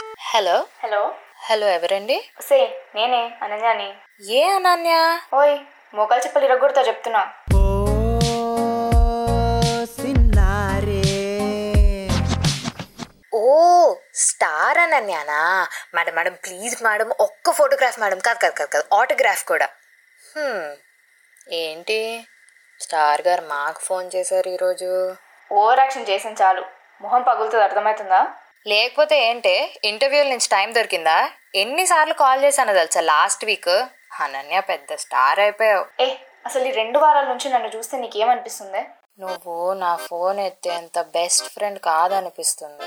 Hello. Hello. Hello ఎవరండి? ఒసే నేనే అనన్యాని. ఏ అనన్య? ఓయ్ మోకాలు చెప్పలు ఇరగొడతా చెప్తున్నా. ఓ స్టార్ అనన్యానా? మేడం మేడం ప్లీజ్ మేడం ఒక్క ఫోటోగ్రాఫ్ మేడం కాదు కాదు కాదు కాదు ఆటోగ్రాఫ్ కూడా. హ్మ్, ఏంటి? స్టార్ గారు మాకు ఫోన్ చేశారు ఈరోజు. ఓవర్ యాక్షన్ చేసిన చాలు. మొహం పగులుతుంది అర్థమవుతుందా? లేకపోతే ఏంటే ఇంటర్వ్యూల నుంచి టైం దొరికిందా? ఎన్నిసార్లు కాల్ చేశాను తెలుసా లాస్ట్ వీక్? అనన్య పెద్ద స్టార్ అయిపోయావు. ఏ అసలు ఈ రెండు వారాల నుంచి నన్ను చూస్తే నీకేమనిపిస్తుంది? నువ్వు నా ఫోన్ ఎత్తేంత బెస్ట్ ఫ్రెండ్ కాదనిపిస్తుంది.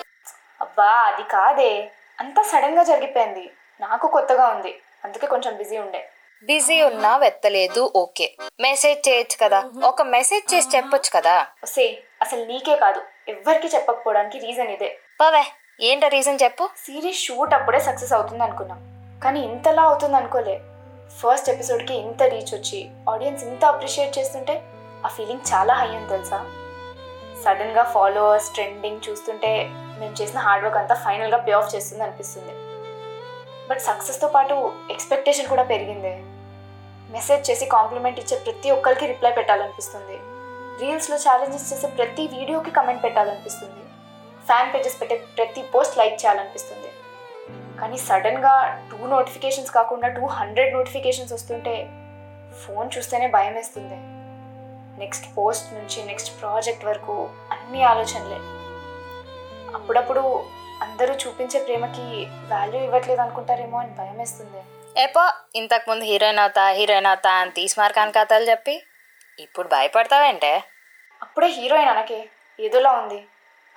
అబ్బా అది కాదే. అంతా సడన్గా జరిగిపోయింది. నాకు కొత్తగా ఉంది. అందుకే కొంచెం బిజీ ఉండే. బిజీ ఉన్నా వెత్తలేదు ఓకే. మెసేజ్ చేయొచ్చు కదా. ఒక మెసేజ్ చేసి చెప్పొచ్చు కదా. ఒసే అసలు నీకే కాదు. ఎవ్వరికి చెప్పకపోవడానికి రీజన్ ఇదే. పవే. ఏంటో రీజన్ చెప్పు? సిరీస్ షూట్ అప్పుడే సక్సెస్ అవుతుంది అనుకున్నాం కానీ ఇంతలా అవుతుంది అనుకోలే. ఫస్ట్ ఎపిసోడ్కి ఇంత రీచ్ వచ్చి ఆడియన్స్ ఇంత అప్రిషియేట్ చేస్తుంటే ఆ ఫీలింగ్ చాలా హై అని తెలుసా? సడన్గా ఫాలోవర్స్ ట్రెండింగ్ చూస్తుంటే మేము చేసిన హార్డ్ వర్క్ అంతా ఫైనల్గా పే ఆఫ్ చేస్తుంది అనిపిస్తుంది. బట్ సక్సెస్తో పాటు ఎక్స్పెక్టేషన్ కూడా పెరిగింది. మెసేజ్ చేసి కాంప్లిమెంట్ ఇచ్చే ప్రతి ఒక్కరికి రిప్లై పెట్టాలనిపిస్తుంది. రీల్స్లో ఛాలెంజెస్ చేసే ప్రతి వీడియోకి కమెంట్ పెట్టాలనిపిస్తుంది. ఫ్యాన్ పేజెస్ పెట్టే ప్రతి పోస్ట్ లైక్ చేయాలనిపిస్తుంది. కానీ సడన్గా టూ నోటిఫికేషన్స్ కాకుండా టూ హండ్రెడ్ నోటిఫికేషన్స్ వస్తుంటే ఫోన్ చూస్తేనే భయం వేస్తుంది నెక్స్ట్ పోస్ట్ నుంచి నెక్స్ట్ ప్రాజెక్ట్ వరకు అన్ని ఆలోచనలే. అప్పుడప్పుడు అందరూ చూపించే ప్రేమకి వాల్యూ ఇవ్వట్లేదు అనుకుంటారేమో అని భయం వేస్తుంది ఏపో ఇంతకు ముందు హీరోయిన్ అవుతా హీరోయిన్ అవుతా అని తీసుమార్కాని కథలు చెప్పి ఇప్పుడు భయపడతావేంటే? అప్పుడే హీరోయిన్ అనకే ఏదోలా ఉంది.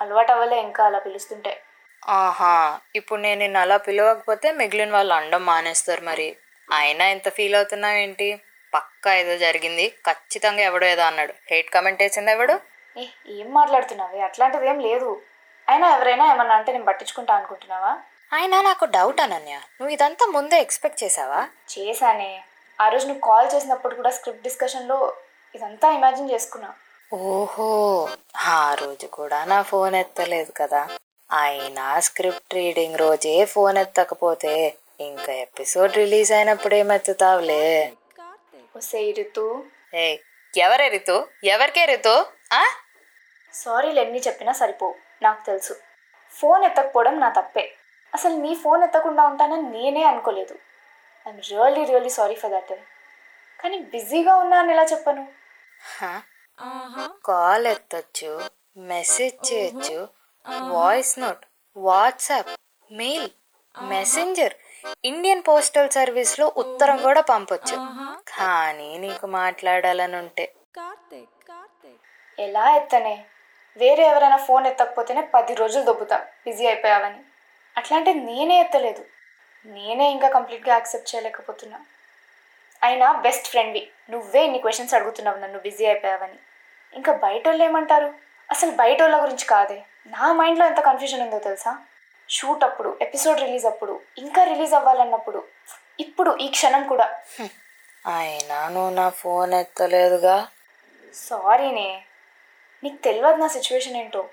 అలవాటు అవ్వలే ఇంకా అలా పిలుస్తుంటే. ఆహా ఇప్పుడు నేను నిన్ను అలా పిలవకపోతే మిగిలిన వాళ్ళు అండం మానేస్తారు మరి. అయినా ఎంత ఫీల్ అవుతున్నావేంటి పక్కా ఏదో జరిగింది. ఖచ్చితంగా ఎవడో ఏదో అన్నాడు. హేట్ కమెంట్ వేసింది ఎవడు? ఏ ఏం మాట్లాడుతున్నావే? అట్లాంటిది ఏం లేదు. అయినా ఎవరైనా ఏమన్నా అంటే నేను పట్టించుకుంటా అనుకుంటున్నావా? అయినా నాకు డౌట్ అనన్య. నువ్వు ఇదంతా ముందే ఎక్స్పెక్ట్ చేసావా చేశానే. ఆ రోజు నువ్వు కాల్ చేసినప్పుడు కూడా స్క్రిప్ట్ డిస్కషన్లో ఇదంతా ఇమాజిన్ చేసుకున్నా. ఓహో ఆ రోజు కూడా నా ఫోన్ ఎత్తలేదు కదా. అయినా స్క్రిప్ట్ రీడింగ్ రోజే ఫోన్ ఎత్తకపోతే ఇంకా ఎపిసోడ్ రిలీజ్ అయినప్పుడు ఏమెత్తుతావులే వస్తే రితు. ఏ ఎవరే రితు? ఎవరికే రితు? ఆ? సారీలు ఎన్ని చెప్పినా సరిపోవు నాకు తెలుసు. ఫోన్ ఎత్తకపోవడం నా తప్పే. అసలు నీ ఫోన్ ఎత్తకుండా ఉంటానని నేనే అనుకోలేదు. I'm really really sorry for that కానీ బిజీగా ఉన్నా అని ఎలా చెప్పను? కాల్ ఎత్తచ్చు మెసేజ్ చేయొచ్చు voice note WhatsApp mail messenger Indian postal సర్వీస్లో ఉత్తరం కూడా పంపొచ్చు. కానీ నీకు మాట్లాడాలని ఉంటే ఎలా ఎత్తనే? వేరే ఎవరైనా ఫోన్ ఎత్తకపోతేనే పది రోజులు దొబ్బుతా బిజీ అయిపోయావని. అట్లాంటి నేనే ఎత్తలేదు. నేనే ఇంకా కంప్లీట్గా యాక్సెప్ట్ చేయలేకపోతున్నా. అయినా బెస్ట్ ఫ్రెండ్వి. నువ్వే ఇన్ని క్వశ్చన్స్ అడుగుతున్నావు నన్ను బిజీ అయిపోయావని. ఇంకా బయట వాళ్ళు ఏమంటారు? అసలు బయట వాళ్ళ గురించి కాదే. నా మైండ్లో ఎంత కన్ఫ్యూజన్ ఉందో తెలుసా? షూట్ అప్పుడు ఎపిసోడ్ రిలీజ్ అప్పుడు ఇంకా రిలీజ్ అవ్వాలన్నప్పుడు ఇప్పుడు ఈ క్షణం కూడా. అయినా నువ్వు నా ఫోన్ ఎత్తలేదుగా. సారీనే. నీకు తెలియదు నా సిచ్యువేషన్ ఏంటో.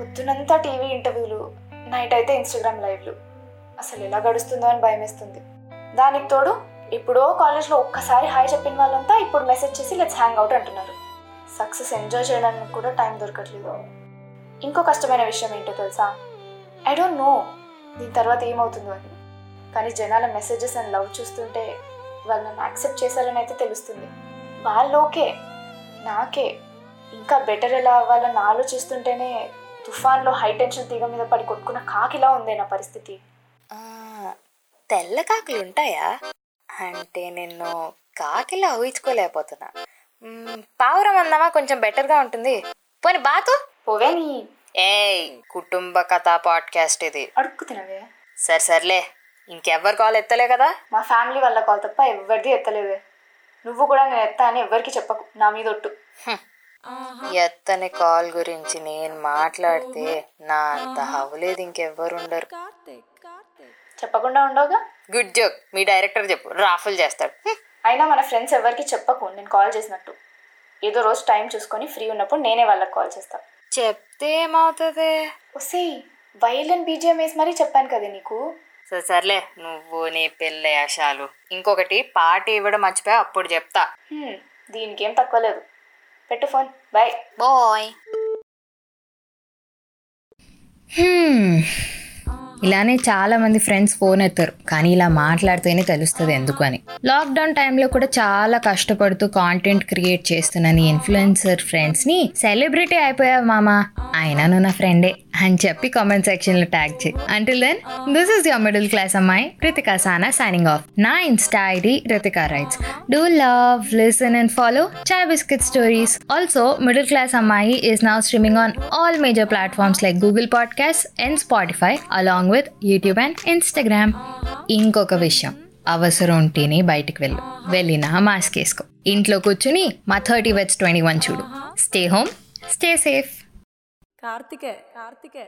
పొద్దునంతా టీవీ ఇంటర్వ్యూలు నైట్ అయితే ఇన్స్టాగ్రామ్ లైవ్లు. అసలు ఎలా గడుస్తుందో అని భయమేస్తుంది. దానికి తోడు ఇప్పుడో కాలేజ్లో ఒక్కసారి హాయ్ చెప్పిన వాళ్ళంతా ఇప్పుడు మెసేజ్ చేసి లెట్స్ హ్యాంగ్ అవుట్ అంటున్నారు. సక్సెస్ ఎంజాయ్ చేయడానికి కూడా టైం దొరకట్లేదు. ఇంకో కష్టమైన విషయం ఏంటో తెలుసా? ఐ డోంట్ నో దీని తర్వాత ఏమవుతుందో అని. కానీ జనాల మెసేజెస్ అండ్ లవ్ చూస్తుంటే వాళ్ళు నన్ను యాక్సెప్ట్ చేశారని అయితే తెలుస్తుంది. వాళ్ళు ఓకే నాకే. ఇంకా బెటర్ ఎలా అవ్వాలని ఆలోచిస్తుంటేనే తుఫాన్లో హై టెన్షన్ తీగ మీద పడి కొట్టుకున్న కాకిలా ఉంది నా పరిస్థితి. తెల్ల కాకులు ఉంటాయా అంటే నిన్ను కాకిలా ఊహించుకోలేకపోతున్నా. పావురం అందామా? కొంచెం బెటర్గా ఉంటుంది. పోని బాతు. పోవే నీ. ఏయ్ కుటుంబ కథ పాడ్కాస్ట్ ఇది. అడుక్కుతినవే సరే సర్లే. ఇంకెవ్వరు కాల్ ఎత్తలే కదా? మా ఫ్యామిలీ వాళ్ళ కాల్ తప్ప ఎవరిది ఎత్తలేదే. నువ్వు కూడా నేను ఎత్తా అని ఎవ్వరికి చెప్పకు. నా మీద ఒట్టు. ఎత్తని కాల్ గురించి నేను మాట్లాడితే నా అంత హవలేదు ఇంకెవ్వరు ఉండరు. చెప్పకుండా ఉండవుగా? Good joke. మీ డైరెక్టర్ చెప్పు. రాఫుల్ చేస్తాడు. అయినా మన ఫ్రెండ్స్ ఎవరికి చెప్పకు నేను కాల్ చేసినట్టు. ఏదో రోజు టైం చూసుకొని ఫ్రీ ఉన్నప్పుడు నేనే వాళ్ళకి కాల్ చేస్తా. చెప్తే ఏమవుతుంది? ఒసే వైలెన్ బీజిఎం వేసి మరీ చెప్పాను కదా నీకు? సరే సర్లే నువ్వు నీ పెళ్ళి ఆశాలు. ఇంకొకటి పాట ఇవ్వడం మర్చిపోయా అప్పుడు చెప్తా. హ్మ్, దీనికేం తక్కువ లేదు. పెట్టు ఫోన్ బాయ్. బాయ్. ఇలానే చాలా మంది ఫ్రెండ్స్ ఫోన్ ఎత్తారు. కానీ ఇలా మాట్లాడితేనే తెలుస్తుంది ఎందుకు అని లాక్డౌన్ టైంలో కూడా చాలా కష్టపడుతూ కాంటెంట్ క్రియేట్ చేస్తున్న నీ ఇన్ఫ్లుయెన్సర్ ఫ్రెండ్స్ని సెలబ్రిటీ అయిపోయావు మామా. అయినా నువ్వు నా ఫ్రెండే అని చెప్పి కామెంట్ సెక్షన్లో ట్యాగ్ చేయి. Until then this is your middle class అమ్మాయి రితికా సానా సైనింగ్ ఆఫ్ నా insta ID Ritika writes do love listen and follow chai biscuit stories also middle class అమ్మాయి is now streaming on all major platforms like Google podcast and Spotify along with YouTube and Instagram ఇంకొక విషయం అవసరం ఉంటేనే బయటికి వెళ్ళు. వెళ్ళినా mask వేసుకో. ఇంట్లో కూర్చుని మా థర్టీ వెట్స్ ట్వంటీ వన్ చూడు. Stay home stay safe Karthik Karthik